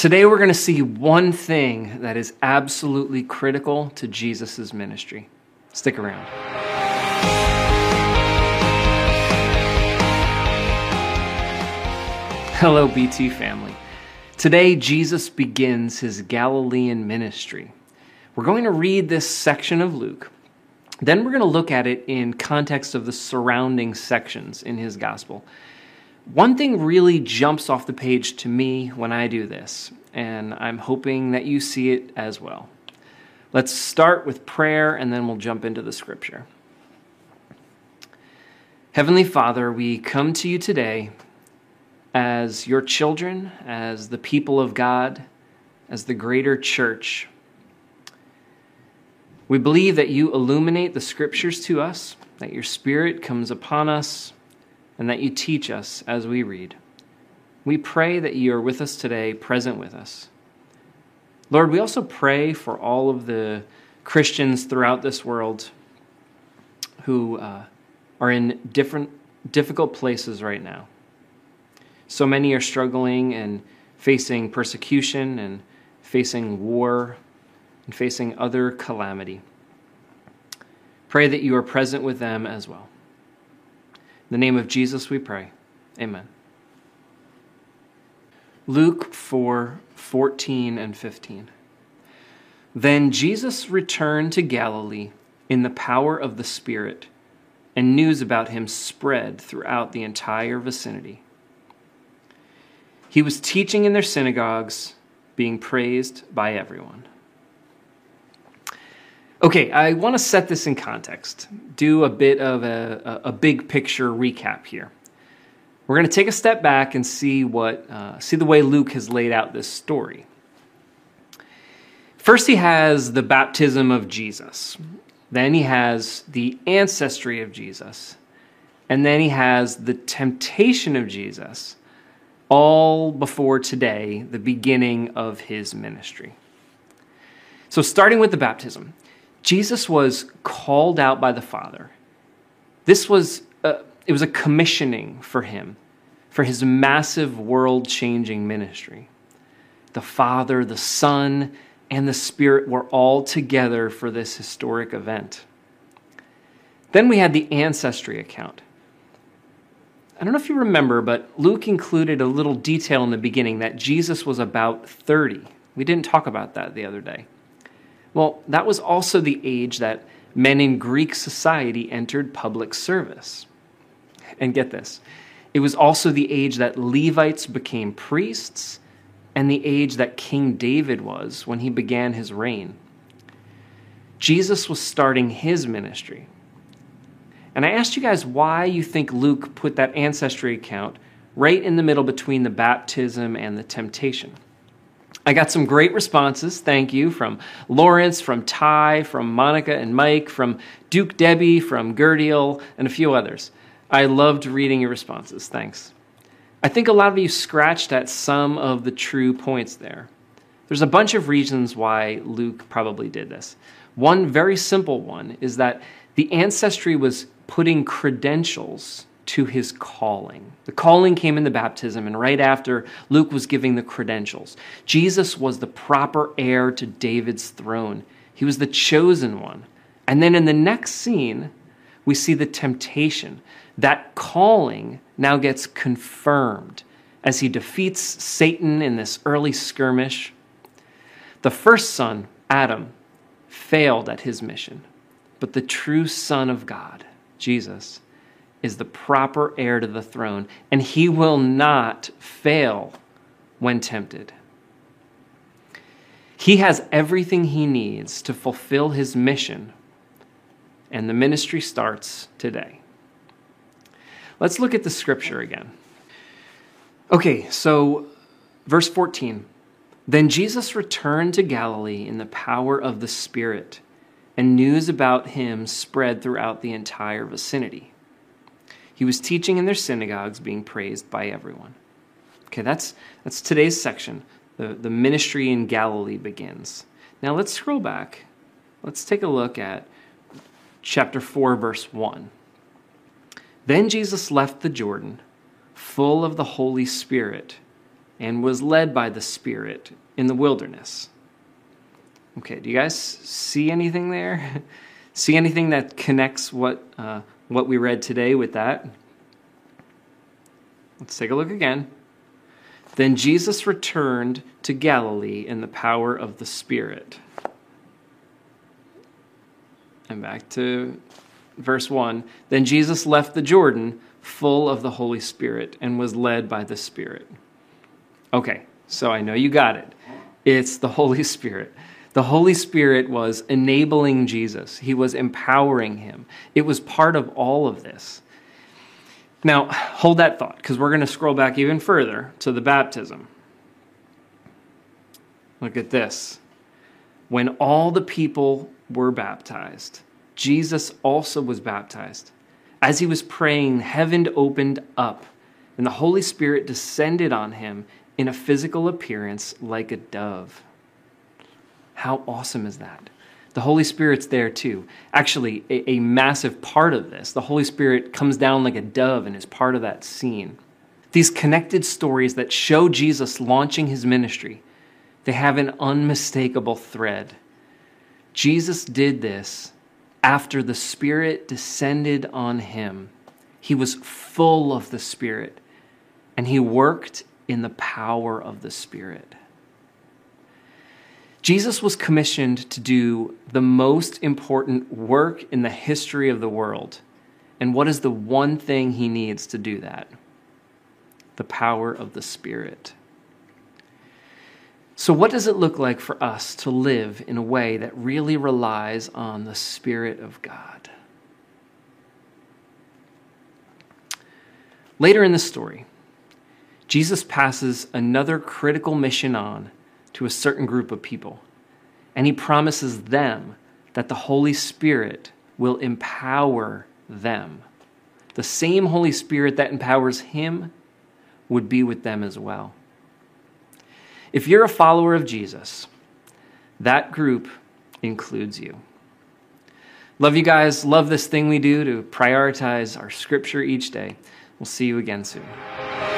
Today, we're going to see one thing that is absolutely critical to Jesus' ministry. Stick around. Hello, BT family. Today, Jesus begins his Galilean ministry. We're going to read this section of Luke. Then we're going to look at it in context of the surrounding sections in his gospel. One thing really jumps off the page to me when I do this, and I'm hoping that you see it as well. Let's start with prayer and then we'll jump into the scripture. Heavenly Father, we come to you today as your children, as the people of God, as the greater church. We believe that you illuminate the scriptures to us, that your spirit comes upon us and that you teach us as we read. We pray that you are with us today, present with us. Lord, we also pray for all of the Christians throughout this world who uh, are in different, difficult places right now. So many are struggling and facing persecution and facing war and facing other calamity. Pray that you are present with them as well. In the name of Jesus we pray. Amen. Luke 4 14 and 15. Then Jesus returned to Galilee in the power of the Spirit, and news about him spread throughout the entire vicinity. He was teaching in their synagogues, being praised by everyone. Okay, I want to set this in context, do a bit of a, a, big picture recap here. We're going to take a step back and see what uh, see the way Luke has laid out this story. First, he has the baptism of Jesus. Then he has the ancestry of Jesus. And then he has the temptation of Jesus, all before today, the beginning of his ministry. So, starting with the baptism, Jesus was called out by the Father. This was a, it was a commissioning for him for his massive world-changing ministry. The Father, the Son, and the Spirit were all together for this historic event. Then we had the ancestry account. I don't know if you remember, but Luke included a little detail in the beginning that Jesus was about 30. We didn't talk about that the other day. Well, that was also the age that men in Greek society entered public service. And get this it was also the age that Levites became priests and the age that King David was when he began his reign. Jesus was starting his ministry. And I asked you guys why you think Luke put that ancestry account right in the middle between the baptism and the temptation. I got some great responses, thank you, from Lawrence, from Ty, from Monica and Mike, from Duke Debbie, from Gerdiel, and a few others. I loved reading your responses, thanks. I think a lot of you scratched at some of the true points there. There's a bunch of reasons why Luke probably did this. One very simple one is that the ancestry was putting credentials to his calling. The calling came in the baptism, and right after, Luke was giving the credentials. Jesus was the proper heir to David's throne, he was the chosen one. And then in the next scene, we see the temptation. That calling now gets confirmed as he defeats Satan in this early skirmish. The first son, Adam, failed at his mission, but the true Son of God, Jesus, is the proper heir to the throne, and he will not fail when tempted. He has everything he needs to fulfill his mission, and the ministry starts today. Let's look at the scripture again. Okay, so verse 14. Then Jesus returned to Galilee in the power of the Spirit, and news about him spread throughout the entire vicinity. He was teaching in their synagogues, being praised by everyone. Okay, that's, that's today's section. The, the ministry in Galilee begins. Now let's scroll back. Let's take a look at chapter 4, verse 1. Then Jesus left the Jordan, full of the Holy Spirit, and was led by the Spirit in the wilderness. Okay, do you guys see anything there? see anything that connects what, uh, what we read today with that? Let's take a look again. Then Jesus returned to Galilee in the power of the Spirit. And back to verse 1. Then Jesus left the Jordan full of the Holy Spirit and was led by the Spirit. Okay, so I know you got it. It's the Holy Spirit. The Holy Spirit was enabling Jesus, He was empowering him. It was part of all of this. Now, hold that thought because we're going to scroll back even further to the baptism. Look at this. When all the people were baptized, Jesus also was baptized. As he was praying, heaven opened up, and the Holy Spirit descended on him in a physical appearance like a dove. How awesome is that? The Holy Spirit's there too. Actually, a, a, massive part of this, the Holy Spirit comes down like a dove and is part of that scene. These connected stories that show Jesus launching his ministry, they have an unmistakable thread. Jesus did this after the Spirit descended on him. He was full of the Spirit, and he worked in the power of the Spirit. Jesus was commissioned to do the most important work in the history of the world. And what is the one thing he needs to do that? The power of the Spirit. So, what does it look like for us to live in a way that really relies on the Spirit of God? Later in the story, Jesus passes another critical mission on to a certain group of people. And he promises them that the Holy Spirit will empower them. The same Holy Spirit that empowers him would be with them as well. If you're a follower of Jesus, that group includes you. Love you guys. Love this thing we do to prioritize our scripture each day. We'll see you again soon.